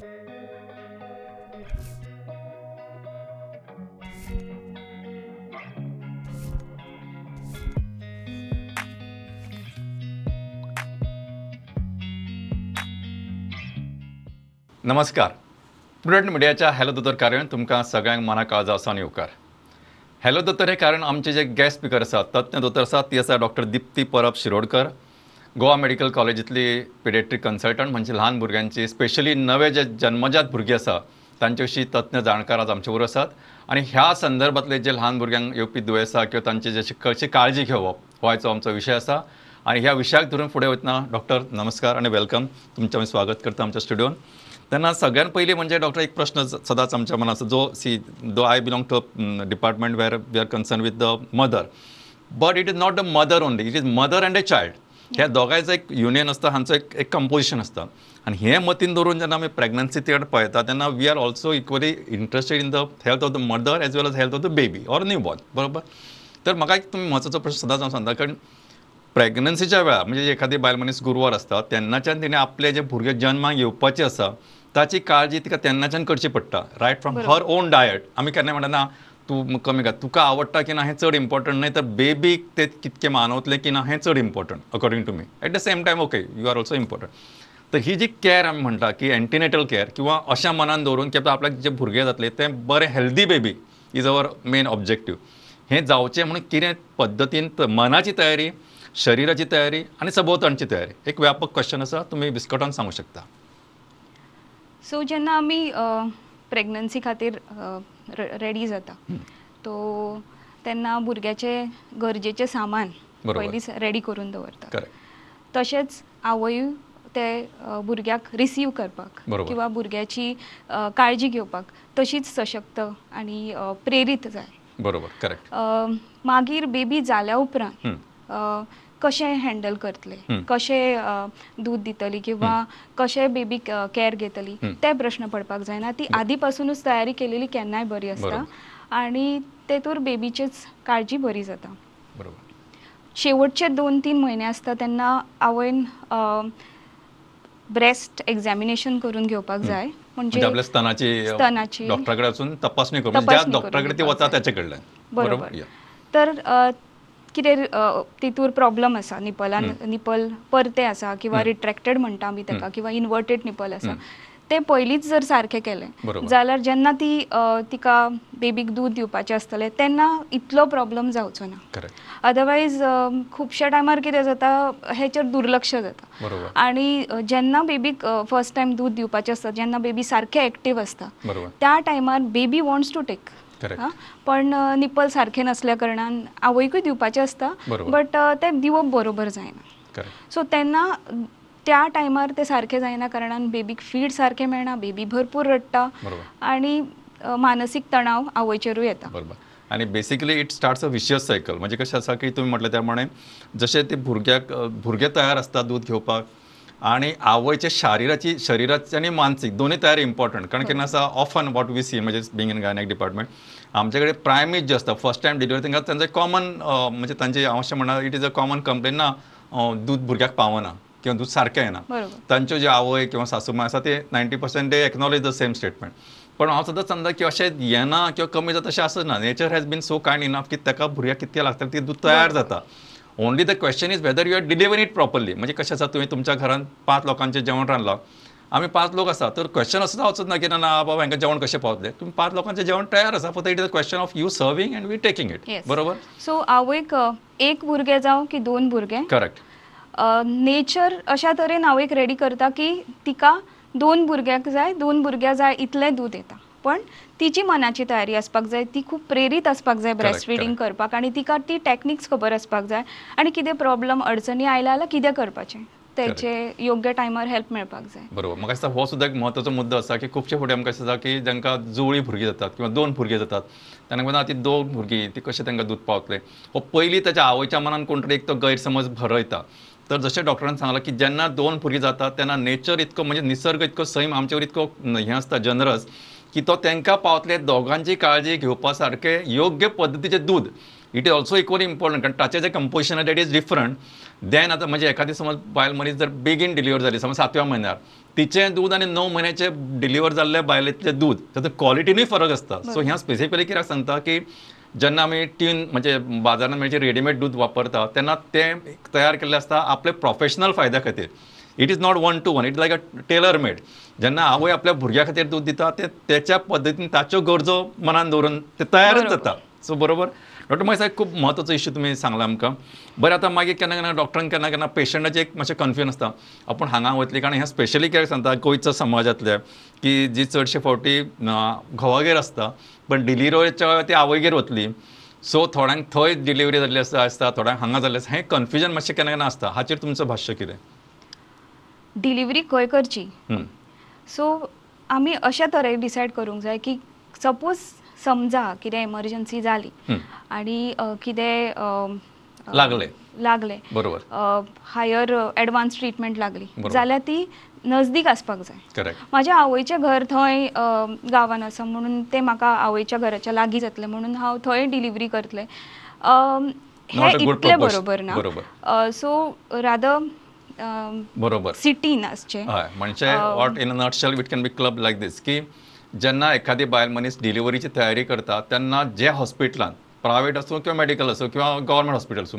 नमस्कार. प्रुडंट मिडियाच्या हॅलो दोतोर कार्यान तुमकां सगळ्यांक मना काळजा आसा आनी येवकार हॅलो दोतोर हे कारण आमचे जे गॅस्ट स्पिकर आसात तज्ञ दोतोर आसात ती आसा डॉक्टर दिप्ती परब शिरोडकर. गोवा मेडिकल कॉलेजींतली पिडेट्रीक कन्सल्टंट म्हणजे ल्हान भुरग्यांची स्पेशली नवे जे जन्मजात भुरगीं आसा तांचे विशीं तज्ञ जाणकार आज आमचे बरोबर आसात आनी ह्या संदर्भातले जे ल्हान भुरग्यांक येवपी दुयेंसां किंवा तांचे जे कशी काळजी घेवप हो आयचो आमचो विशय आसा आनी ह्या विशयाक धरून फुडें वतना डॉक्टर नमस्कार आनी वेलकम तुमचें आमी स्वागत करता आमच्या स्टुडियोन तेन्ना सगळ्यात पयलीं म्हणजे डॉक्टर एक प्रश्न सदांच आमच्या मनात जो see though I belong to department where we are concerned with the mother but it is not the mother only it is mother and a child ह्या दोगांयचो एक युनियन आसता हांचो एक एक कंपोजिशन आसता आनी हें मतीन दवरून जेन्ना आमी प्रेग्नन्सी तिकडे पळयता तेन्ना we are also equally interested in the health of the mother as well as health of the baby or newborn बरोबर? तर म्हाका एक तुमी म्हत्वाचो प्रश्न सदांच हांव सांगता कारण प्रेग्नन्सीच्या वेळार म्हणजे एखादी बायल मनीस गुरवार आसता तेन्नाच्यान तिणें आपले जे भुरगे जल्माक येवपाचे आसा ताची काळजी तिका तेन्नाच्यान करची पडटा right from her own diet आमी केन्ना म्हणटा ना तूं कमी घात तुका आवडटा की ना हें चड इम्पॉर्टंट न्हय तर बेबीक ते कितकें मानवतलें की ना हें चड important according to me at the same time okay you are also important तर ही जी कॅर आमी म्हणटा की एन्टिनेटल कॅर किंवा अशा मनान दवरून की आता आपल्याक जे भुरगे जातले ते बरे healthy baby is our main objective हें जावचें म्हणून कितें पद्दतीन मनाची तयारी शरिराची तयारी आनी सभोवतणची तयारी. एक व्यापक क्वेश्चन आसा तुमी बिस्कटान सांगूंक शकता. सो जेन्ना आमी प्रेग्नन्सी खातीर रेडी जाता. तो तेन्ना भुरग्याचें गरजेचें सामान. पयलींच रेडी करून दवरता. करेक्ट तशेंच आवय ते भुरग्याक रिसीव करपाक. किंवा भुरग्याची काळजी घेवपाक तशीच सशक्त आनी प्रेरीत जाय. बरोबर. करेक्ट मागीर बेबी जाल्या उपरांत कशें हँडल करतले. कशें दूद दितली किंवा कशें बेबी कॅर घेतली. ते प्रश्न पडपाक जायना. ती आदी पासूनच तयारी केलेली केन्नाय बरी आसता. आनी तेतूर बेबीचीच काळजी बरी जाता. बरोबर. शेवटचे दोन तीन म्हयने आसता तेन्ना आवयन ब्रेस्ट एक्झामिनेशन करून घेवपाक जाय. म्हणजे आपल्या स्तनाची स्तनाची डॉक्टराकडे वचून तपासणी करून म्हणजे डॉक्टराकडे ती वता बरोबर. तर कितें तितूर प्रॉब्लम आसा निपलान निपल परते आसा किंवा रिट्रॅक्टेड म्हणटा आमी ताका किंवा इन्वर्टेड निपल आसा ते पयलींच जर सारकें केलें. जाल्यार जेन्ना ती तिका बेबीक दूद दिवपाचें आसतलें तेन्ना इतलो प्रॉब्लम जावचो ना. अदरवायज खुबश्या टायमार कितें जाता हेचेर दुर्लक्ष जाता. आनी जेन्ना बेबीक फर्स्ट टायम दूद दिवपाचें आसता जेन्ना बेबी सारकें एक्टीव आसता त्या टायमार baby wants to take correct पण अ, निपल सारखें नसल्या कारणान आवयकूय दिवपाचें आसता. बट तें दिवप बरोबर जायना. सो तेन्ना त्या टायमार तें सारकें जायना कारणान बेबीक फीड सारकें मेळना बेबी भरपूर रडटा अ, मानसीक तणाव आवयचेरूय येता. बरोबर. आणि basically it starts a vicious cycle म्हणजे कशें आसा की तुमी म्हटलें त्या प्रमाणे जशें ते भुरग्याक भुरगे तयार आसता दूध घेवपाक आणि आवयचे शारिराची शरिराची आणि मानसीक दोन्ही तयारी इम्पॉर्टंट कारण केन्ना आसा ऑफन वॉट वी सी म्हणजे बिंग इन गायनेक डिपार्टमेंट आमचे कडेन प्रायमेज जे आसता फर्स्ट टायम डिलिव्हरी तांकां तांचे कॉमन म्हणजे तांचे हांव अशें म्हणा it is a common complaint ना दूध भुरग्याक पावना किंवा दूध सारकें येना तांच्यो जे आवय किंवा सासूमाय आसा ते नायन्टी पर्सेंट ते एक्नॉलेज द सेम स्टेटमेंट पण हांव सदांच सांगता की अशें येना किंवा कमी जाता अशें आसना nature has been so kind enough की ताका भुरग्याक कितकें लागता ती दूध तयार जाता. Only the question is whether you are deliver it properly म्हणजे कशें आसा तुवें तुमच्या घरान पांच लोकांचें जेवण रांदलां आमी पांच लोक आसा तर क्वेश्चन असो जावचोच ना की ना बाबा हांकां जेवण कशें पावतलें? तुमी पांच लोकांचें जेवण तयार आसा फक्त it is a question of you serving and we taking it. बरोबर? सो आवयक अ, एक भुरगें जावं की दोन भुरगे? करेक्ट नेचर अशा तरेन आवयक रेडी करता की तिका दोन भुरग्याक जाय दोन भुरग्यां जाय इतलें दूद येता. पण तिची मनाची तयारी आसपाक जाय ती खूब प्रेरीत आसपाक जाय ब्रेस्ट फिडींग करपाक आनी तिका ती टॅक्निक्स खबर आसपाक जाय. आनी कितें प्रॉब्लम अडचणी आयल्या जाल्यार कितें करपाचें? तेचे योग्य टायमार हेल्प मेळपाक जाय. बरोबर. म्हाका दिसता हो सुद्दां एक म्हत्वाचो मुद्दो आसा की खुबशे फावटी आमकां जाता की जांकां जुळी भुरगीं जातात किंवा दोन भुरगीं जातात तेन्ना म्हणटा ती दोन भुरगीं ती कशें तांकां दूद पावतलें? हो पयलीं ताच्या आवयच्या मनान कोण तरी एक तो गैरसमज भरयता. तर जशें डॉक्टरान सांगलां की जेन्ना दोन भुरगीं जातात तेन्ना नेचर इतको म्हणजे निसर्ग इतको सैम आमचेवर इतको हें आसता जनरस की तो तांकां पावतले दोगांची काळजी घेवपा सारकें योग्य पद्दतीचें दूद it is also equally important कारण ताचें जें composition that is different then आता म्हणजे एखादी समज बायल मनीस जर बेगीन डिलिव्हर जाली समज सातव्या म्हयन्यार तिचें दूद आनी णव म्हयन्याचे डिलिव्हर जाल्ले बायलेतलें दूद ताचो क्वॉलिटीनूय फरक आसता सो ह्या स्पेसिफिकली कित्याक सांगता की जेन्ना आमी टीन म्हणजे बाजारांत म्हणजे रेडीमेड दूद वापरता तेन्ना तें तयार केल्लें आसता आपले प्रोफेशनल फायद्या खातीर it is not one to one it like a tailor made जेन्ना आवय आपल्या भुरग्या खातीर दूद दिता ते त्याच्या पद्दतीन ताच्यो गरजो मनान दवरून ते तयारच. जाता सो बरोबर? डॉक्टर मागीर एक खूब म्हत्वाचो इश्यू तुमी सांगला आमकां. बरें आतां मागीर केन्ना केन्ना डॉक्टरांक केन्ना केन्ना पेशंटाचें एक मातशें कन्फ्युजन आसता आपूण हांगा वतली कारण हें स्पेशली कित्याक सांगता गोंयच्या समाजांतले की जी चडशे फावटी घोवागेर आसता पण डिलिव्हरीच्या ती आवयगेर वतली. सो थोड्यांक थंय डिलिव्हरी जाल्ली आसता आसता थोड्यांक हांगा जाल्ली आसता हें कन्फ्युजन मातशें केन्ना केन्ना आसता हाचेर तुमचें भाश्य कितें? डिलिव्हरी खंय करची सो आमी अशा तरेन डिसायड करूंक जाय की सपोज समजा कितें एमर्जन्सी जाली. आनी कितें लागलें. लागलें बरोबर हायर एडवान्स ट्रिटमेंट लागली. जाल्यार ती नजदीक आसपाक जाय करेक्ट म्हाज्या आवयचें घर थंय गांवान आसा म्हणून तें म्हाका आवयच्या घराच्या लागीं जातलें म्हणून हांव थंय डिलिव्हरी करतलें हें इतलें. बरोबर ना. सो रादर बरोबर. सिटीन आसचें हय म्हणजे what in nutshell it can be club like this की जेन्ना एखादी बायल मनीस डिलिव्हरीची तयारी करता तेन्ना जे हॉस्पिटलांत प्रायवेट असो किंवा मेडिकल असो किंवा गव्हर्मेंट हॉस्पिटल असो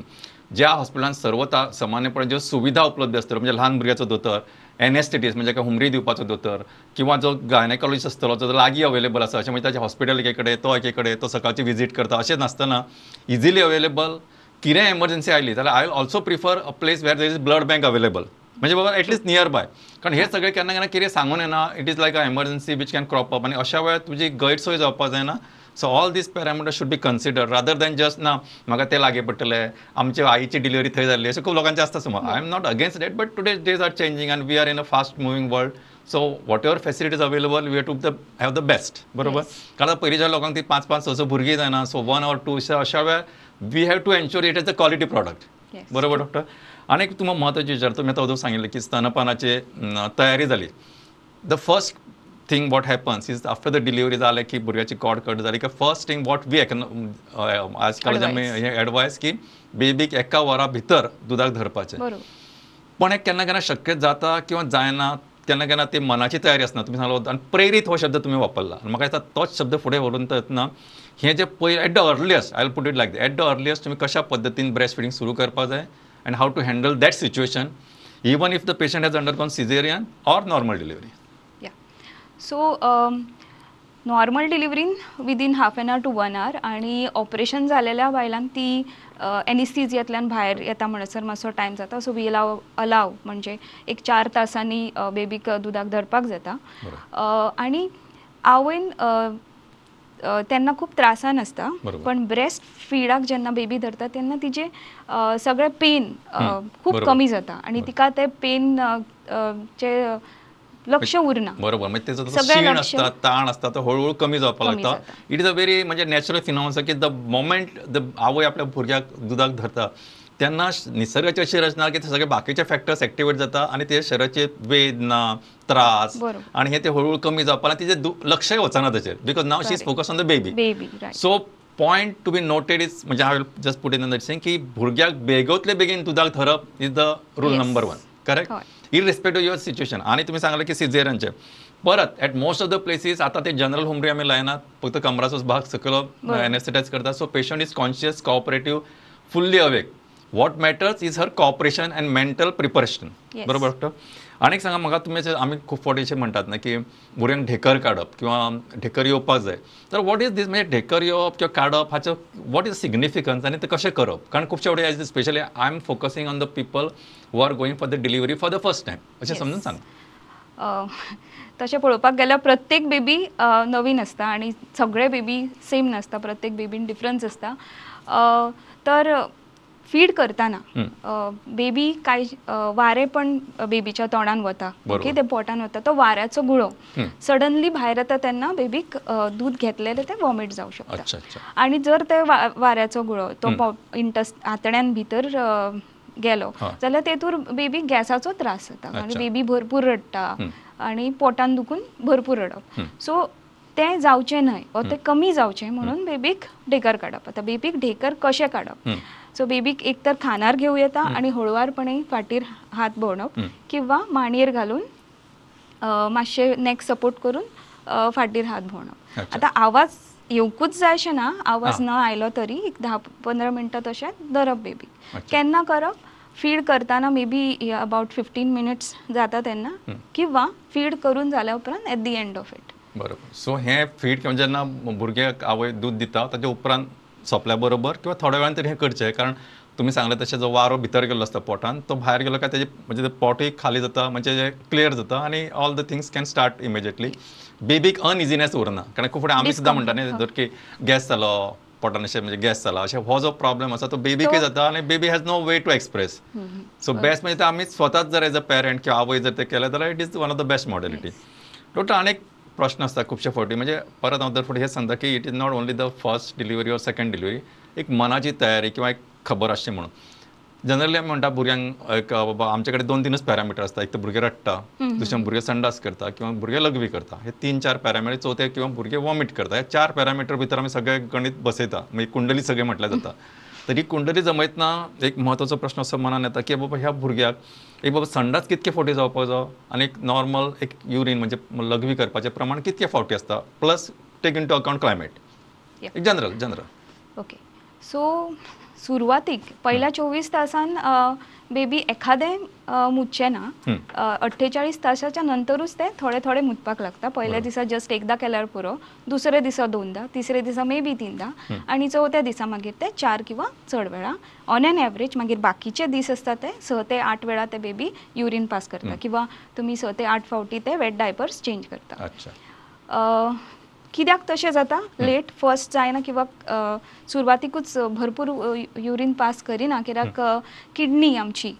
ज्या हॉस्पिटलांत सर्वता सामान्यपणे ज्यो सुविधा उपलब्ध आसतल्यो म्हणजे ल्हान भुरग्याचो दोतोर एनेस्थेटिस्ट म्हणजे हुमरी दिवपाचो दोतोर किंवा जो गायनेकॉलॉजिस्ट आसतलो जो लागीं अवेलेबल आसा अशें म्हणजे ताचे हॉस्पिटल एके कडेन तो एके कडेन तो सकाळची विजीट करता अशें नासतना इजिली अवेलेबल कितें एमर्जन्सी आयली जाल्यार I also prefer a place where there is blood bank available म्हणजे बाबा एटलीस्ट नियर बाय कारण हे सगळे केन्ना केन्ना कितें सांगून येना it is like a emergency which can crop up आनी अशा वेळार तुजी गैरसोय जावपाक जायना so all these parameter should be consider rather than just ना म्हाका ते लागीं पडटले आमचे आईची डिलिव्हरी थंय जाल्ली अशें खूब लोकांचे आसता समज I am not against that but today days are changing and we are in a fast moving world so whatever facilities available we to the have the best बरोबर? कारण पयलींच्या लोकांक ती पांच पांच स स भुरगीं जायना सो वन ऑर टू अशा वेळार we have to ensure it is a quality product. बरोबर डॉक्टर आणि एक तुम्हाला महत्वाची विचार तुम्ही आता अगोदर सांगितलं की स्तनपानाची तयारी झाली. The first thing what happens is after the delivery जाले की भुरग्याची कॉड कट जाली की फर्स्ट थिंग वॉट वी आजकाल आमी. हे एडवायस की बेबीक एका वरा भितर दुधाक धरपाचें. पण एक केन्ना केन्ना शक्य जाता किंवा जायना केन्ना केन्ना ती मनाची तयारी आसना तुम्ही सांगलो आणि प्रेरीत हो शब्द तुम्ही वापरला. म्हाका दिसता तोच शब्द फुडें व्हरून येतना हे जे पय at the earliest I put it like at the earliest तुम्ही कशा पद्दतीन ब्रेस्ट फिडिंग सुरू करपाक जाय and how to handle that situation even if the patient has undergone caesarean or normal delivery या so normal डिलिव्हरीन within half an hour to one hour आणि operation झालेल्या बायलांक ती एनिस्थीजियातल्यान भायर येता म्हणसर मातसो टायम जाता. सो वी अलाव अलाव म्हणजे एक चार तासांनी बेबीक दुधाक धरपाक जाता. आणि आवयन तेन्ना खूप त्रासान बरोबर. पण ब्रेस्ट फीडाक जेन्ना बेबी धरता तेन्ना तिचे सगळे पेन खूप. कमी जाता. आणि तिका ते पेन चे लक्ष उरना. बरोबर. म्हणजे त्याचा लक्ष- असता ताण असता तो हळूहळू कमी जावपाक लागता. इट इज अ व्हेरी म्हणजे नॅचरल फिनॉमिन की द मोमेंट द आवय आपल्या भुरग्याक दुधाक धरता तेन्ना श- निसर्गाची अशी रचना की ते सगळे बाकीचे फॅक्टर्स ऍक्टिवेट जाता आणि ते शरीराचे वेदना त्रास. आणि हे ते हळूहळू कमी जावपाक तिचे लक्षय वचना ताचेर because now she is. Focus on the baby so point to be noted is म्हणजे हांव जस्ट पुट इन सेंग की भुरग्याक बेगोतले बेगीन दुधाक धरप is the rule. Number one correct हय. इरिस्पेक्ट ऑफ युअर सिच्युएशन आणि तुम्ही सांगले की सिझेरियनचे परत at most of the places आता ते जनरल होमरी आम्ही लायनात फक्त कमराचो भाग सकलो. एनेस्थेटायज करता so patient is conscious cooperative fully awake what matters is her cooperation and mental preparation. बरोबर डॉक्टर आणि सांगा म्हाका तुमी आमी खूब फावटी अशें म्हणटात ना की भुरग्यांक ढेकर काडप किंवा ढेकर येवपाक जाय. तर वॉट इज दीस म्हणजे ढेकर येवप किंवा काडप हाचो वॉट इज सिग्निफिकन्स आनी ते कशें करप? कारण खुबशे फावटी as specially I am focusing on the people who are going for the delivery for the first time अशें. समजून सांग. तशें पळोवपाक गेल्यार प्रत्येक बेबी नवीन आसता आणि सगळे बेबी सेम नासता प्रत्येक बेबीन डिफरन्स आसता तर फीड करतना बेबी काय वारें पण बेबीच्या तोंडान वता. ओके ते पोटान वता तो वाऱ्याचो गुळो. सडनली भायर येता तेन्ना बेबीक दूध घेतलेले ते वॉमिट जावं शकता आणि जर ते वाऱ्याचो गुळो तो इंटस आतड्यान भितर गेलो. जाल्यार तेतूर बेबीक गॅसाचो त्रास जाता अच्छा. बेबी भरपूर रडटा. आणि पोटान दुखून भरपूर रडप. सो तें जावचें न्हय वा तें कमी जावचें म्हणून बेबीक ढेकर काडप आतां बेबीक ढेकर कशें काडप. सो बेबीक एकतर खानार घेऊ येता आणि हळुवारपणे फाटीर हात भोंवडप. किंवा मांडयेर घालून मातशे नेक सपोर्ट करून फाटीर हात भोंवडप. आता आवाज येवकूच जाय अशें ना आवाज. न आयलो तरी एक धा पंदरा मिनटां तशें धरप बेबी. केन्ना करप फीड करताना maybe about fifteen minutes जाता तेन्ना. किंवा फीड करून जाल्या उपरांत at the end of it बरोबर सो हे फीड जेन्ना भुरग्याक आवय दूध दिता ताच्या उपरांत सोंपल्या बरोबर किंवा थोड्या वेळान तरी हें करचें कारण तुमी सांगलें तशें जो वारो भितर गेल्लो आसता पोटान तो भायर गेलो काय तेजे म्हणजे पोटूय खाली जाता म्हणजे जे क्लियर जाता आनी all the things can start immediately बेबीक uneasiness उरना. कारण खूब फुडें आमी सुद्दां म्हणटा न्ही जर की गॅस जालो पोटान अशें म्हणजे गॅस जाला अशें हो जो प्रॉब्लेम आसा तो बेबीकय जाता आनी baby has no way to express so best म्हणजे आमी स्वताच जर एज अ पेरंट किंवा आवय जर ते केलें जाल्यार it is one of the best modality doctor आनीक प्रश्न आसता खुबशे फावटी म्हणजे परत हांव दर फावटी हें सांगता की it is not only the first delivery or second delivery एक मनाची तयारी किंवा एक खबर आसची म्हणून. जनरली आमी म्हणटा भुरग्यांक एक बाबा आमचे कडेन दोन तीनच पॅरामिटर आसता एक तर भुरगे रडटा दुसरें भुरगे संडास करता किंवा भुरगे लघवी करता. हे तीन चार पॅरामिटर चवथे किंवा भुरगे वॉमिट करता. हे चार पॅरामिटर भितर आमी सगळे गणित बसयता. मागीर कुंडली सगळें म्हटल्यार जाता. तरी कुंडली जमयतना एक म्हत्वाचो प्रश्न असो मनान येता की बाबा ह्या भुरग्याक एक बाबा संडास कितके फावटी जावपाक जाय आनी एक नॉर्मल एक युरीन म्हणजे लघवी करपाचें प्रमाण कितके फावटी आसता plus take into account climate. General general. Okay so सुरवातीक पहिल्या चोवीस तासान बेबी एखादें अ, मुतचें ना. अठ्ठेचाळीस तासाच्या नंतरूच ते थोडे थोडे मुतपाक लागता. पहिल्या. दिसा जस्ट एकदा केल्यार पुरो दुसरे दिसा दोनदा तिसरे दिसा मे बी तीनदा आणि चवथ्या दिसा मागीर ते चार किंवा चड वेळा. ऑन एन एवरेज मागीर बाकीचे दीस आसता ते स ते आठ वेळा ते बेबी युरीन पास करता किंवा तुमी स ते आठ फावटी ते वेट डायपर्स चेंज करता. कित्याक तशें जाता? लेट फर्स्ट जायना किंवा सुरवातीकूच भरपूर युरीन पास करिना. कित्याक किडनी आमची.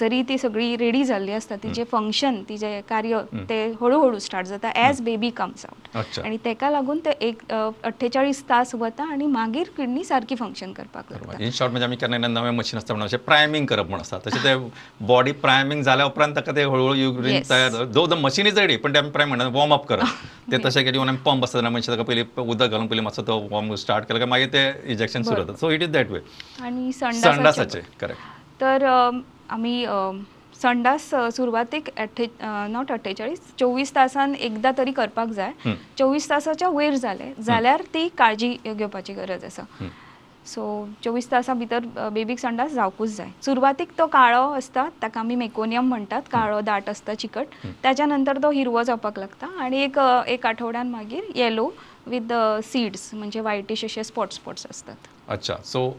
जरी ती सगळी रेडी जाल्ली आसता तिचें फंक्शन तिचें कार्य ते हळू स्टार्ट जाता एज बेबी कम्स आउट आणि तेका लागून ते एक अठ्ठेचाळीस तास वता आणि मागीर किडनी सारकी फंक्शन करपाक लागता इन शॉर्ट म्हणजे आमी केन्ना केन्ना नवें मशीन आसता म्हणून अशें प्रायमींग करप म्हणून आसता तशें ते बॉडी प्रायमींग जाल्या उपरांत ताका ते हळूहळू युरीन. तयार though the machine is ready पण ते आमी प्रायम म्हणटा वॉर्म अप करप ते तशें केली पंप आसता तेन्ना मनशां ताका पयलीं उदक घालून पयलीं मातसो तो वॉर्म स्टार्ट केलो काय मागीर ते इजेक्शन सुरू जाता so it is that way आणि संडासाचे करेक्ट तर आम्ही संडास सुरवातीक अठ्ठे नॉट अठ्ठेचाळीस चोवीस तासान एकदा तरी करपाक जाय. चोवीस तासाच्या वयर जाले जाल्यार ती काळजी घेवपाची गरज आसा. सो चोवीस तासा भितर बेबीक संडास जावपूच जाय. सुरवातीक तो काळो आसता ताका आमी मेकोनियम म्हणटात काळो दाट आसता चिकट. त्याच्या नंतर तो हिरवो जावपाक लागता आणि एक एक आठवड्यान मागीर येलो विथ सीड्स म्हणजे वायटिश अशे स्पॉट स्पॉट्स असतात. अच्छा. सो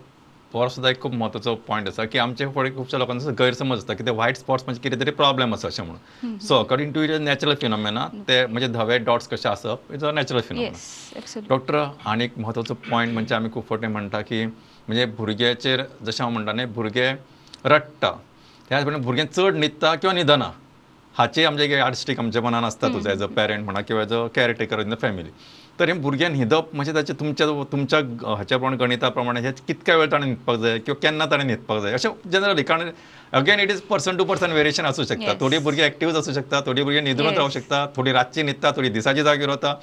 हो सुद्दां एक खूब म्हत्वाचो पॉयंट आसा की आमचे फुडें खुबशा लोकांचो गैरसमज आसता की ते व्हायट स्पॉट्स म्हणजे कितें तरी प्रॉब्लेम आसा अशें म्हणून so according to it natural phenomena ते म्हणजे धवे डॉट्स कशे आसप is a natural phenomena doctor आणि एक म्हत्वाचो पॉयंट म्हणजे आमी खूब फावटी म्हणटा की म्हणजे भुरग्याचेर जशें हांव म्हणटा न्ही भुरगे रडटा त्याच प्रमाणे भुरगें चड न्हिदता किंवा न्हिदना हाचे आमचे आर्टिस्टीक आमच्या मनान आसता तुजो एज अ पेरंट म्हणा किंवा as a caretaker in the family तर हे भुरगें न्हिदप म्हणजे ताचे तुमच्या तुमच्या हाच्या प्रमाणे गणिता प्रमाणे हे कितक्या वेळ ताणें न्हिदपाक जाय किंवा केन्ना ताणें न्हिदपाक जाय? अशें जनरली कारण again it is person to person variation आसूं शकता. थोडी भुरगीं एक्टिव्ह आसूं शकता थोडी भुरगीं न्हिदून Yes. रावूं शकता थोडी रातची न्हिदता थोडी दिसाची जागीर वता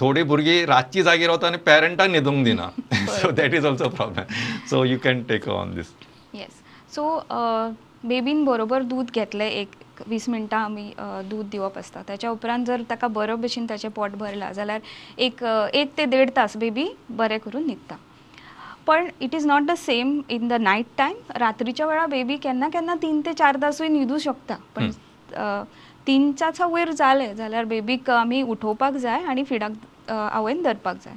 थोडी भुरगीं रातची जागीर वता आनी पेरंटाक न्हिदूंक दिना so that is also problem so you can take on this yes so बेबीन बरोबर दूध घेतलें एक वीस मिनटां आमी दूध दिवप आसता त्याच्या उपरांत जर ताका बरो भशेन ताचें पोट भरला जाल्यार एक एक ते देड तास बेबी बरें करून न्हिदता पण it is not the same in the night time रात्रीच्या वेळा बेबी केन्ना केन्ना तीन ते चार तासूय न्हिदू शकता. पण अ, तीनच्याचा वयर जाले जाल्यार बेबीक आमी उठोवपाक जाय आनी फिडाक आवयन धरपाक जाय.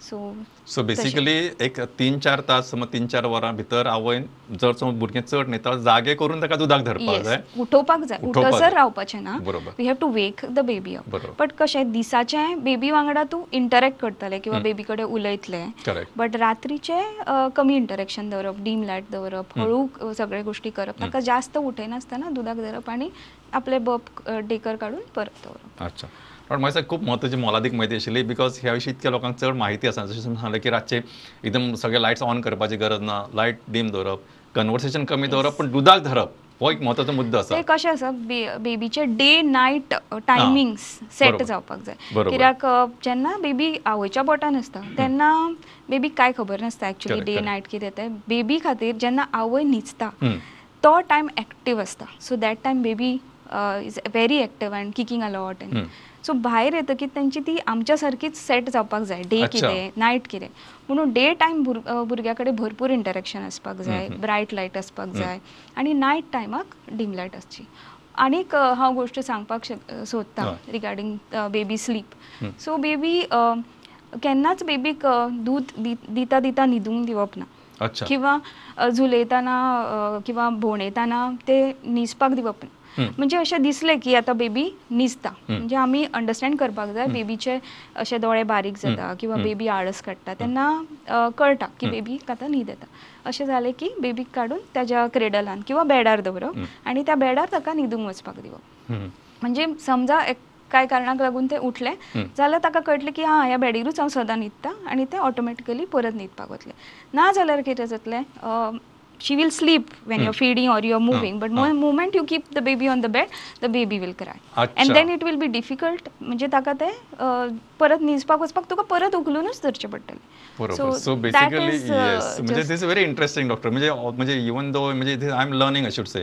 सो सो बेसिकली एक तीन चार तास समज तीन चार वरां भितर आवयन जर समज भुरगें चड न्हिदता जागे करून ताका दुधाक धरपाक जाय. उठोवपाक जाय. उठसर. रावपाचें ना. बरोबर. We have to wake the baby up. But कशें दिसाचें बेबी वांगडा तूं इंटरॅक्ट करतलें किंवा बेबी कडेन उलयतलें. बट रात्रीचे कमी इंटरॅक्शन दवरप डीम लायट दवरप हळू सगळे गोष्टी करप ताका जास्त उठयनासतना दुधाक धरप आनी आपले बप डेकर काडून परत दवरप अच्छा. पण म्हाका खूब म्हत्वाची मोलादीक म्हायती आशिल्ली बिकॉज ह्या विशीं इतक्या लोकांक चड म्हायती आसा जशें सांगलें की रातचे एकदम सगळे लायट्स ऑन करपाची गरज ना लायट डीम दवरप कन्वर्सेशन कमी दवरप पण दुधाक धरप. हो एक म्हत्वाचो मुद्दो आसा कशें आसा बेबीचे डे नायट टायमिंग्स सेट. जावपाक जाय. कित्याक जेन्ना बेबी आवयच्या पोटान आसता तेन्ना बेबीक काय खबर नासता Correct, डे. नायट कितें तें. बेबी खातीर जेन्ना आवय हम्म. तो टायम एक्टीव आसता. So that time baby is very active and kicking a lot. And so भायर येतकीर तेंची ती आमच्या सारकीच सेट जावपाक जाय डे. कितें नायट कितें म्हणून डे टायम भुरग्या कडेन भरपूर इंटरेक्शन आसपाक जाय. ब्रायट लायट आसपाक जाय आनी नायट टायमाक डीम लायट आसची आनीक हांव गोश्ट सांगपाक सोदता. Regarding baby sleep. So baby केन्नाच बेबीक अ, दूद दि- दिता दिता न्हिदूंक दिवप ना किंवा झुलयतना किंवा भोंवणयतना ते न्हिजपाक दिवप ना. म्हणजे अशें दिसलें की आतां बेबी हम्म. म्हणजे आमी अंडरस्टँड करपाक जाय. बेबीचे अशे दोळे बारीक जाता. किंवा. बेबी आळस काडटा तेन्ना कळटा की. बेबीक आतां न्हीद येता अशें जालें की बेबीक काडून ताज्या क्रेडलान किंवा बेडार दवरप. आनी त्या बेडार ताका न्हिदूंक वचपाक दिवप. म्हणजे समजा एक काय कारणाक लागून ते उठले. जाल्यार ताका कळटलें की हां ह्या बेडीरूच हांव सदां न्हिदता आनी ते ऑटोमॅटिकली परत न्हिदपाक वतले ना जाल्यार कितें जातलें she will sleep when hmm. Your feeding or your moving but हां. Moment you keep the baby on the bed the baby will cry अच्छा. And then it will be difficult म्हणजे ताका ते अ, परत न्हिजपाक वचपाक तुका परत उखलूनच धरचें पडटलें. सो that बेसिकली येस म्हणजे this is very interesting doctor म्हणजे म्हणजे इवन दो म्हणजे I am learning I should say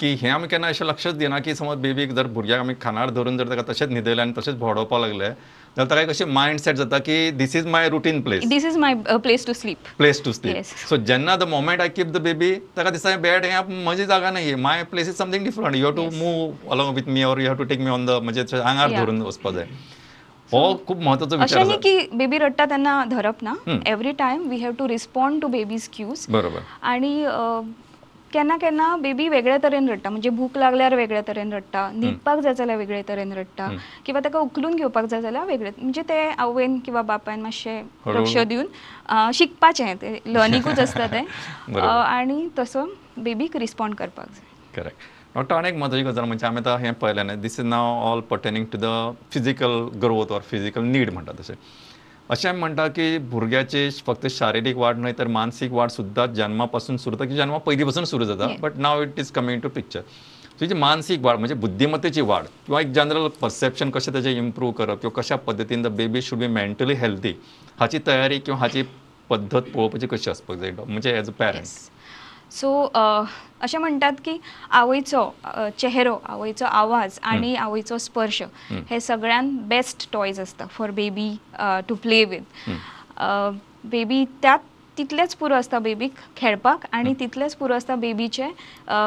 की हे आमी केन्ना अशें लक्षच दिना की समज बेबीक जर भुरग्याक आमी खानार धरून जर ताका तशेंच न्हिदयलें आनी तशेंच भोंवडोवपाक लागले जाल्यार ताका एक अशें मायंड सेट जाता की this is my routine place this is my place to sleep place to sleep. So जेन्ना the moment I keep the baby ताका दिसता बेड हें म्हजी जागा नाही my place is something different you have to. Move along with me or you have to take me on the म्हणजे आंगार. धरून वचपा जाय हो खूब म्हत्वाचो विचार अशें की बेबी रडटा तेन्ना धरप ना. Every time we have to respond to baby's cues बरोबर. आणि अ, केन्ना केन्ना बेबी वेगळ्या तरेन रडटा म्हणजे भूक लागल्यार वेगळ्या तरेन रडटा न्हिदपाक जाय जाल्यार वेगळे तरेन रडटा. किंवा ताका उखलून घेवपाक जाय जाल्यार वेगळे म्हणजे ते आवयन किंवा बापायन मातशें लक्ष दिवन शिकपाचें ते लर्निंगूच आसता तें. आणि तसो बेबीक रिस्पॉन्ड करपाक जाय. करेक्ट डॉक्टर आनी एक म्हत्वाची गजाल म्हणजे आमी आतां हें पळयलें न्ही this is now all pertaining to the physical growth or physical need म्हणटा तशें अशें म्हणटा की भुरग्याची फक्त शारिरीक वाड न्हय तर मानसीक वाड सुद्दां जन्मा पासून सुरू जाता की जन्मा पयलीं पासून सुरू जाता. But now it is coming to picture तुजी मानसीक वाड म्हणजे बुद्धिमत्तेची वाड किंवा एक जनरल परसेप्शन कशें तेजें इम्प्रूव करप किंवा कशा पद्दतीन the baby should be mentally healthy हाची तयारी किंवा हाची पद्दत पळोवपाची कशी आसपाक जाय म्हणजे एज अ पॅरंट सो अशें म्हणटात की आवयचो चेहरो आवयचो आवाज आणि आवयचो स्पर्श हे सगळ्यान बेस्ट टॉयज आसता for baby to play with baby त्यात तितलेच पुरो आसता बेबीक खेळपाक आणि तितलेच पुरो आसता बेबीचे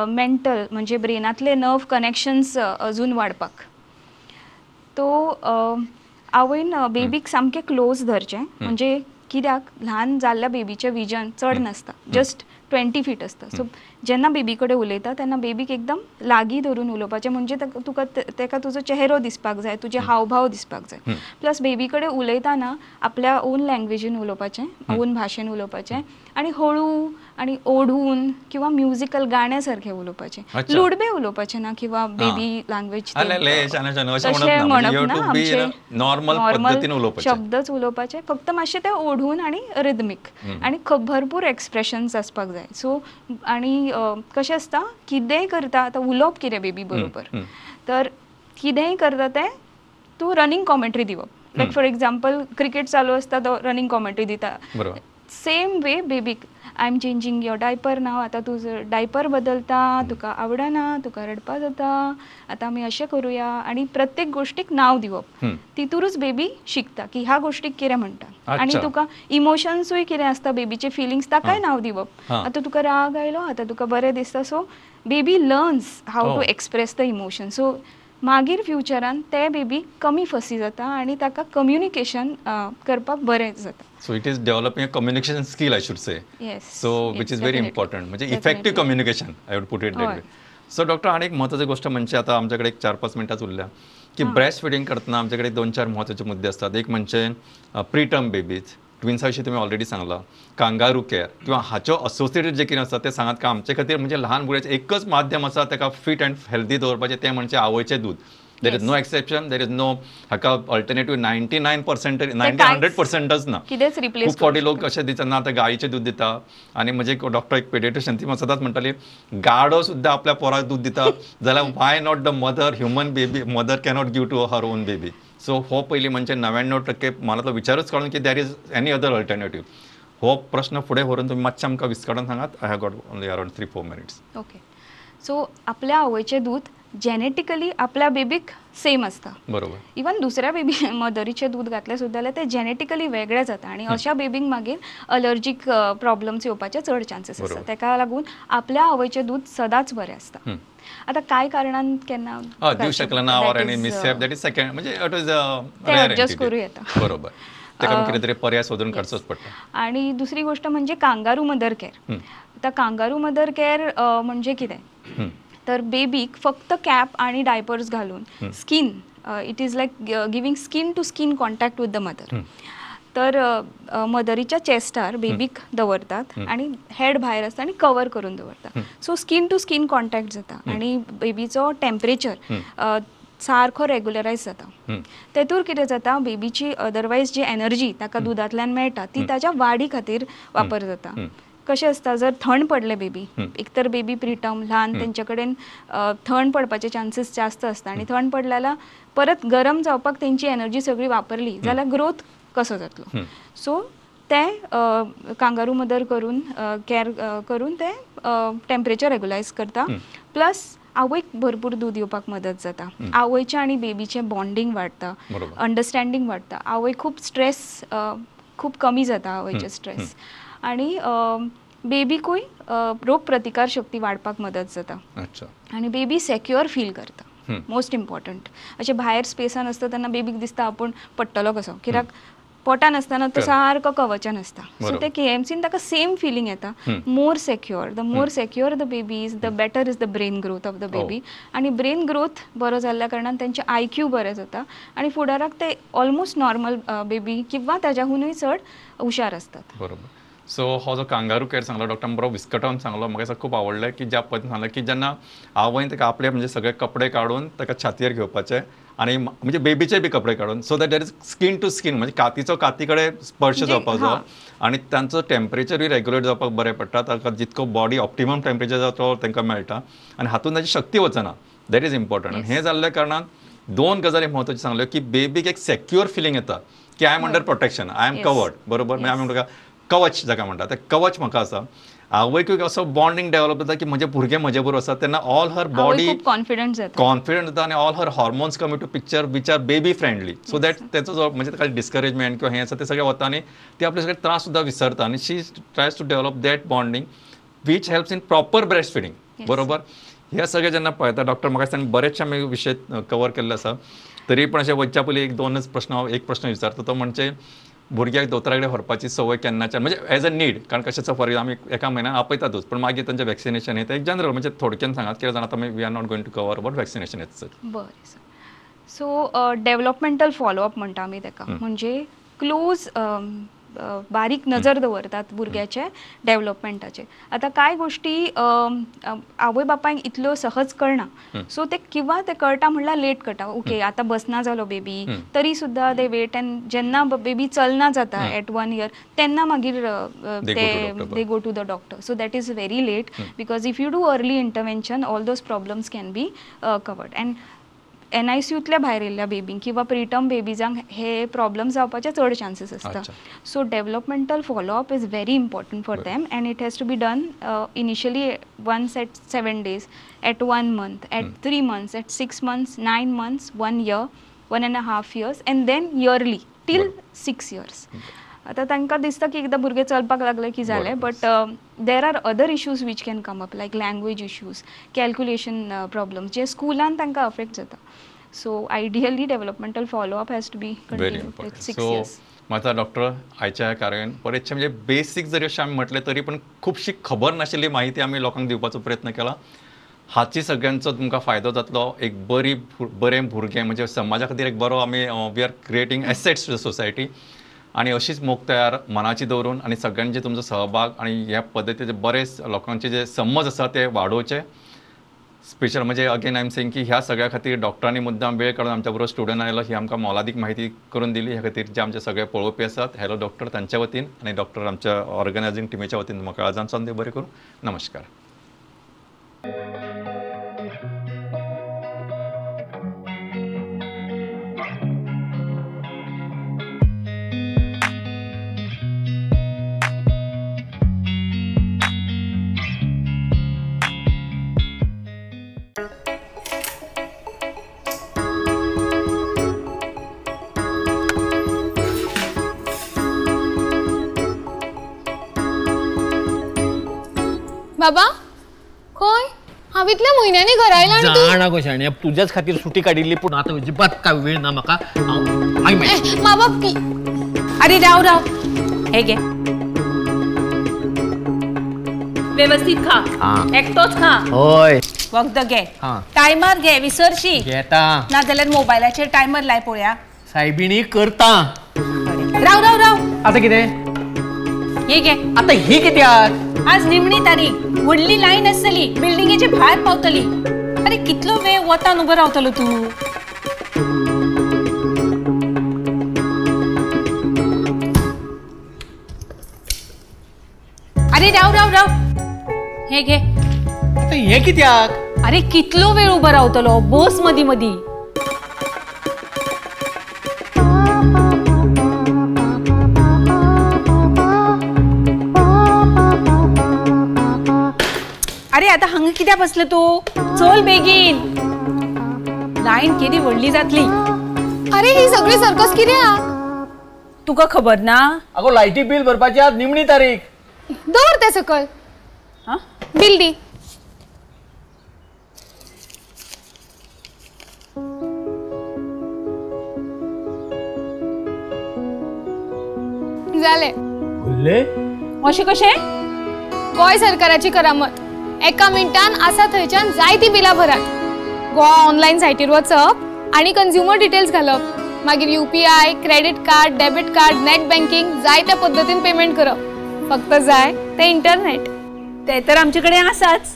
मेंटल म्हणजे ब्रेनातले नर्व कनेक्शन्स अजून वाडपाक तो आवयन बेबीक सामकें क्लोज धरचें. म्हणजे कित्याक? ल्हान जाल्ल्या बेबीचें विजन चड नासता. जस्ट ट्वेंटी फीट असतं. सो जेन्ना बेबी कडेन उलयता तेन्ना बेबीक एकदम लागीं धरून उलोवपाचें. म्हणजे ताका- तुका तुजो चेहरो दिसपाक जाय तुजे हावभाव दिसपाक जाय. प्लस बेबी कडेन उलयतना आपल्या ओन लँग्वेजीन उलोवपाचें ओन भाशेन उलोवपाचें आनी हळू आनी ओढून किंवा म्युजिकल गाण्या सारकें उलोवपाचें. लुडबे उलोवपाचें ना किंवा बेबी लँग्वेज अशें म्हणप ना. म्हणजे उलोवपाचें. शब्दच उलोवपाचे. फक्त मातशें ते ओढून आनी रिदमीक आनी भरपूर एक्सप्रेशन्स आसपाक जाय. सो आनी कशें आसता कितेंय करता आतां उलोवप कितें बेबी बरोबर. तर कितेंय करता तें तूं रनिंग कॉमेंट्री दिवप लायक फॉर एक्झाम्पल क्रिकेट चालू आसता तो रनिंग कॉमेंट्री दिता. Same way बेबीक I am changing your diaper now आतां तुजो डायपर बदलता तुका आवडना तुका रडपा जाता. आतां आमी अशें करुया. आनी प्रत्येक गोश्टीक नाव दिवप. तितूरूच बेबी शिकता की ह्या गोश्टीक कितें म्हणटा आनी. तुका इमोशन्सूय कितें आसता बेबीचे फिलिंग्स ताकाय नाव दिवप. आतां तुका राग आयलो आतां तुका बरें दिसता. So baby learns how to. Express the emotion so मागीर फ्युचरान ते बेबी कमी फसी जाता आनी ताका कम्युनिकेशन करपाक बरें जाता. So it is developing a communication skill I should say yes so which is very important म्हणजे effective communication I would put it. Way so doctor आणि एक महत्वाची गोष्ट म्हणजे आता आमच्याकडे एक चार पाच मिनिटात उरल्या. की ब्रेस्ट फिडिंग करतना आमच्याकडे दोन चार महत्त्वाचे मुद्दे असतात. एक म्हणजे प्री टर्म बेबीज ट्विन्सा विशीं तुम्ही ऑलरेडी सांगला. कांगारू केअर किंवा हाच्यो असोसिएटेड जे कितें आसा ते सांगात का आमचे खातीर म्हणजे ल्हान भुरग्याचें एकच माध्यम आसा ताका फिट अँड हेल्दी दवरपाचें तें म्हणजे आवयचें दूद there is. No exception there is no हाका alternative ninety nine percent ninety hundred पर्संटच ना. खूप फावटी लोक अशे दिता ना आतां गायीचें दूध दिता. आनी म्हजे एक डॉक्टर एक पेडिट्रिशियन ती म्हाका सदांच म्हणटाली गाडो सुद्दां आपल्या पोराक दूध दिता. जाल्यार why not the mother human baby mother cannot give to her own baby so हो पयलीं म्हणजे णव्याण्णव टक्के मला तो विचारूच काडून की there is any other alternative हो प्रश्न फुडें व्हरून तुमी मातशें आमकां विस्कटून सांगात I have got only around three four minutes okay so आपल्या आवयचें दूध जेनेटिकली आपल्या बेबीक सेम आसता बरोबर. इवन दुसऱ्या बेबी मदरीचें दूध घातलें सुद्दां जाल्यार तें जेनेटिकली वेगळें जाता आनी अशा बेबींक मागीर अलर्जीक प्रॉब्लम्स येवपाचे चड चान्सीस आसता. ताका लागून आपल्या आवयचें दूध सदांच बरें आसता. आतां कांय कारणान केन्ना हय दिवं शकलें ना or any mishap that is second म्हणजे इट इज ते adjust करूं येता. बरोबर. तरी पर्याय पडटा आणि दुसरी गोष्ट म्हणजे कांगारू मदर केअर. आता कांगारू मदर केअर म्हणजे कितें. तर तर बेबीक फक्त कॅप आणि डायपर्स घालून skin it is like giving skin to skin contact with the mother तर मदरीच्या चेस्टार बेबीक दवरतात आणि हेड भायर आसता आणि कवर करून दवरतात. So skin to skin contact जाता आणि बेबीचो टेम्परेचर सारको रेग्युलरायज जाता. तेतूर कितें जाता बेबीची अदरवायज जी एनर्जी ताका दुधांतल्यान मेळटा ती ताच्या वाडी खातीर वापर जाता. कशें आसता जर थंड पडले बेबी हं. एकतर बेबी प्रिटम ल्हान तेंचे कडेन थंड पडपाचे चान्सीस जास्त आसता आनी थंड पडले जाल्यार परत गरम जावपाक तेंची एनर्जी सगळी वापरली जाल्यार ग्रोथ कसो जातलो. सो ते कांगारू मदर करून केअर करून ते टेम्परेचर रेग्युलायज करता. प्लस आवयक भरपूर दूध येवपाक मदत जाता. आवयचें आनी बेबीचें बॉन्डिंग वाडटा. अंडरस्टँडींग वाडटा आवय खूब स्ट्रेस खूब कमी जाता आवयचें स्ट्रेस आनी बेबीकूय रोग प्रतिकार शक्ती वाडपाक मदत जाता. आणि बेबी सेक्युअर फील करता. मोस्ट इम्पॉर्टंट अशें भायर स्पेसान आसता तेन्ना बेबीक दिसता आपूण पडटलो कसो? कित्याक पोटान आसतना तो. सारको कवचान आसता सो. ते के एम सीन ताका सेम फिलींग येता. More secure the more secure the baby is the better is the brain growth of the baby आणि ब्रेन ग्रोथ बरो जाल्ल्या कारणान तेंचे आय क्यू बरें जाता आणि फुडाराक ते ऑलमोस्ट नॉर्मल बेबी किंवा ताज्याहूनय चड हुशार असतात. बरोबर. सो हो जो कांगारू केअर सांगलो डॉक्टर बरो विस्कटोन सांगलो म्हाका दिसता खूब आवडलें की ज्या पद्दतीन सांगलें की जेन्ना आवयन ताका आपले म्हणजे सगळे कपडे काडून ताका छातयेर घेवपाचे म- म्हणजे बेबीचे बी कपडे काडून so that that is skin to skin म्हणजे कातीचो काती कडेन स्पर्श म्हणजे, जावपाक जाय हां. आनी तांचो टेम्परेचरूय रेग्युलेट जावपाक बरें पडटा. ताका जितको बॉडी ऑप्टिमम टेम्परेचर जाता तो तांकां मेळटा आनी हातून ताची शक्ती वचना. दॅट इज इम्पॉर्टंट आनी हें जाल्ल्या कारणान दोन गजाली म्हत्वाच्यो सांगल्यो की बेबीक एक सेक्युअर फिलींग येता. की I am under protection I am. Covered बरोबर? म्हणजे आमी म्हणटा कवच जाका म्हणटा ते कवच म्हाका आसा आवयकूय असो बॉन्डिंग डेव्हलप जाता की म्हजे भुरगे म्हजे बरोबर आसा तेन्ना ऑल हर बॉडी कॉन्फिडंट जाता. कॉन्फिडंट जाता आनी all her hormones come to picture which are baby friendly so that तेचो जो म्हणजे ताका डिस्करेजमेंट किंवा हें आसा ते सगळें वता आनी ती आपले सगळे त्रास सुद्दां विसरता. आनी she tries to develop that bonding which helps in proper breast feeding. बरोबर? हे सगळे जेन्ना पळयता डॉक्टर म्हाका दिसता बरेचशे आमी विशय कवर केल्ले आसा तरी पण अशें वचच्या पयलीं एक दोनच प्रश्न हांव एक प्रश्न विचारता तो म्हणजे भुरग्याक दोतोरा कडेन व्हरपाची संवय केन्नाच्यान म्हणजे एज अ नीड कारण कशें फॉर आमी एका म्हयन्यान आपयतातूच पण मागीर तांचें वॅक्सिनेशन हें तें एक जनरल म्हणजे थोडक्यान सांगात कित्याक जाणां आतां we are not going to cover about vaccination हेच सर बरें sir so developmental follow up म्हणटा आमी ताका म्हणजे क्लोज बारीक नजर दवरतात भुरग्याचे डेव्हलपमेंटाचे. आता काय अम, आवय बापायक इतल्यो सहज कळना सो ते किंवा ते कळटा म्हणल्यार लेट कळटा ओके आता बसना जालो बेबी तरी सुद्दां दे वेट अँड जेन्ना बेबी चलना जाता एट वन इयर तेन्ना मागीर ते they go to the doctor so that is very late because if you do early intervention all those problems can be covered and N I C यूतल्या भायर येयल्ल्या बेबींक किंवा प्रिटर्म बेबीजांक हे प्रॉब्लम जावपाचे चड चान्सीस आसता. So developmental follow up is very important for them and it has to be done initially once at seven days at one month at three months at six months nine months one year one and half years and then yearly till six years आता तांकां दिसता की एकदां भुरगे चलपाक लागले की जालें. But there are other issues which can come up like language issues calculation problems जे स्कुलान तांकां अफेक्ट जाता. So ideally developmental follow up has to be continue six years माझा डॉक्टर आयच्या कार्यान बरेचशे म्हणजे बेसिक जरी अशें आमी म्हटलें तरी पण खुबशी खबर नाशिल्ली माहिती आमी लोकांक दिवपाचो प्रयत्न केला. हाची सगळ्यांचो तुमकां फायदो जातलो. एक बरी बरें भुरगें म्हणजे समाजा खातीर एक बरो आमी we are creating assets to society आणि अशीच मोख तयार मनाची दवरून आणि सगळ्यांचे तुमचो सहभाग आणि ह्या पद्दतीचे बरेच लोकांचे जे समज आसा ते वाडोवचे स्पेशल म्हणजे अगेन आय एम सेंग की ह्या सगळ्या खातीर डॉक्टरांनी मुद्दाम वेळ काढून आमच्या बरोबर स्टुडंट आयलो ही आमकां मोलादीक माहिती करून दिली. ह्या खातीर जे आमचे सगळे पळोवपी आसात हॅलो डॉक्टर तांच्या वतीन आनी डॉक्टर आमच्या ऑर्गनायझींग टिमेच्या वतीन म्हाका आजान देव बरें करूं नमस्कार. बाबा? खंय हांव इतल्या म्हयन्यांनी घरा आयला आनी तूं? जाणा गो शाण्या. तुझ्याच खातीर सुटी काडिल्ली पूण आतां अजिबात काय वेळ ना म्हाका हांव आय माय ए, बाबा प्ली- अरे राव राव. हे घे. व्यवस्थित खा. हा. एकटोच खा. होय. वखद घे. हा. टायमार घे विसरशी. घेता नाजाल्यार मोबायलाचेर टायमर लाय पळया. सायबिणी करता. राव राव राव. आतां कितें? हे घे. आतां ही कित्याक आज निमणी तारीख. व्हडली लायन आसतली बिल्डिंगेचे भायर पावतली. अरे कितलो वेळ वतान उबो रावतलो तूं? अरे राव राव राव. हे घे. हे कित्याक अरे कितलो वेळ उभा रावतलो? बस मदी मदी आता हांगा कित्याक बसले तू? चल बेगीन. लायन केदी व्हडली जातली. अरे ही सगळी सर्कस कित्याक तुका खबर ना? आगो लायटी बील भरपाची आज निमणी तारीख. दवर ते सकल. हा? बिल दी. जाले उरले अशें कशें गोंय सरकाराची करामत. एका मिनटान आसा थंयच्यान जायती बिलां भरात गोवा ऑनलायन सायटीर वचप आनी कन्झ्युमर डिटेल्स घालप. मागीर U P I credit card debit card net banking जाय त्या पद्दतीन पेमेंट करप. फक्त जाय ते इंटरनेट ते तर आमचे कडेन आसाच.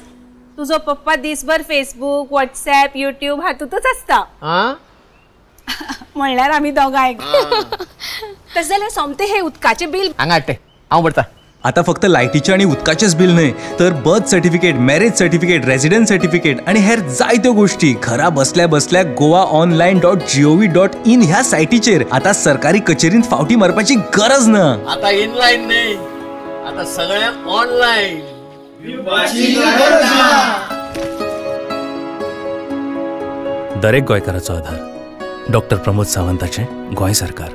तुजो पप्पा दिसभर फेसबुक व्हॉट्सॅप युट्यूब हातूंतच आसता. आ? म्हणल्यार आमी दोगांय तशें जाल्यार सोमते हे उदकाचे बिल हांगा हाडटे. हांव भरता आता फक्त लायटीचे आणि उदकाचेच बिल न्हय तर birth certificate marriage certificate resident certificate आणि हेर जायत्यो गोष्टी. घरा बसल्या बसल्या Goa online dot G O V dot in ह्या सायटीचेर आता सरकारी कचेरीत फावटी मारपाची गरज ना. आता इनलाईन नाही आता सगळ्यांक ऑनलाईन दरेक गोंयकाराचो आधार. डॉक्टर प्रमोद सावंताचें गोंय सरकार.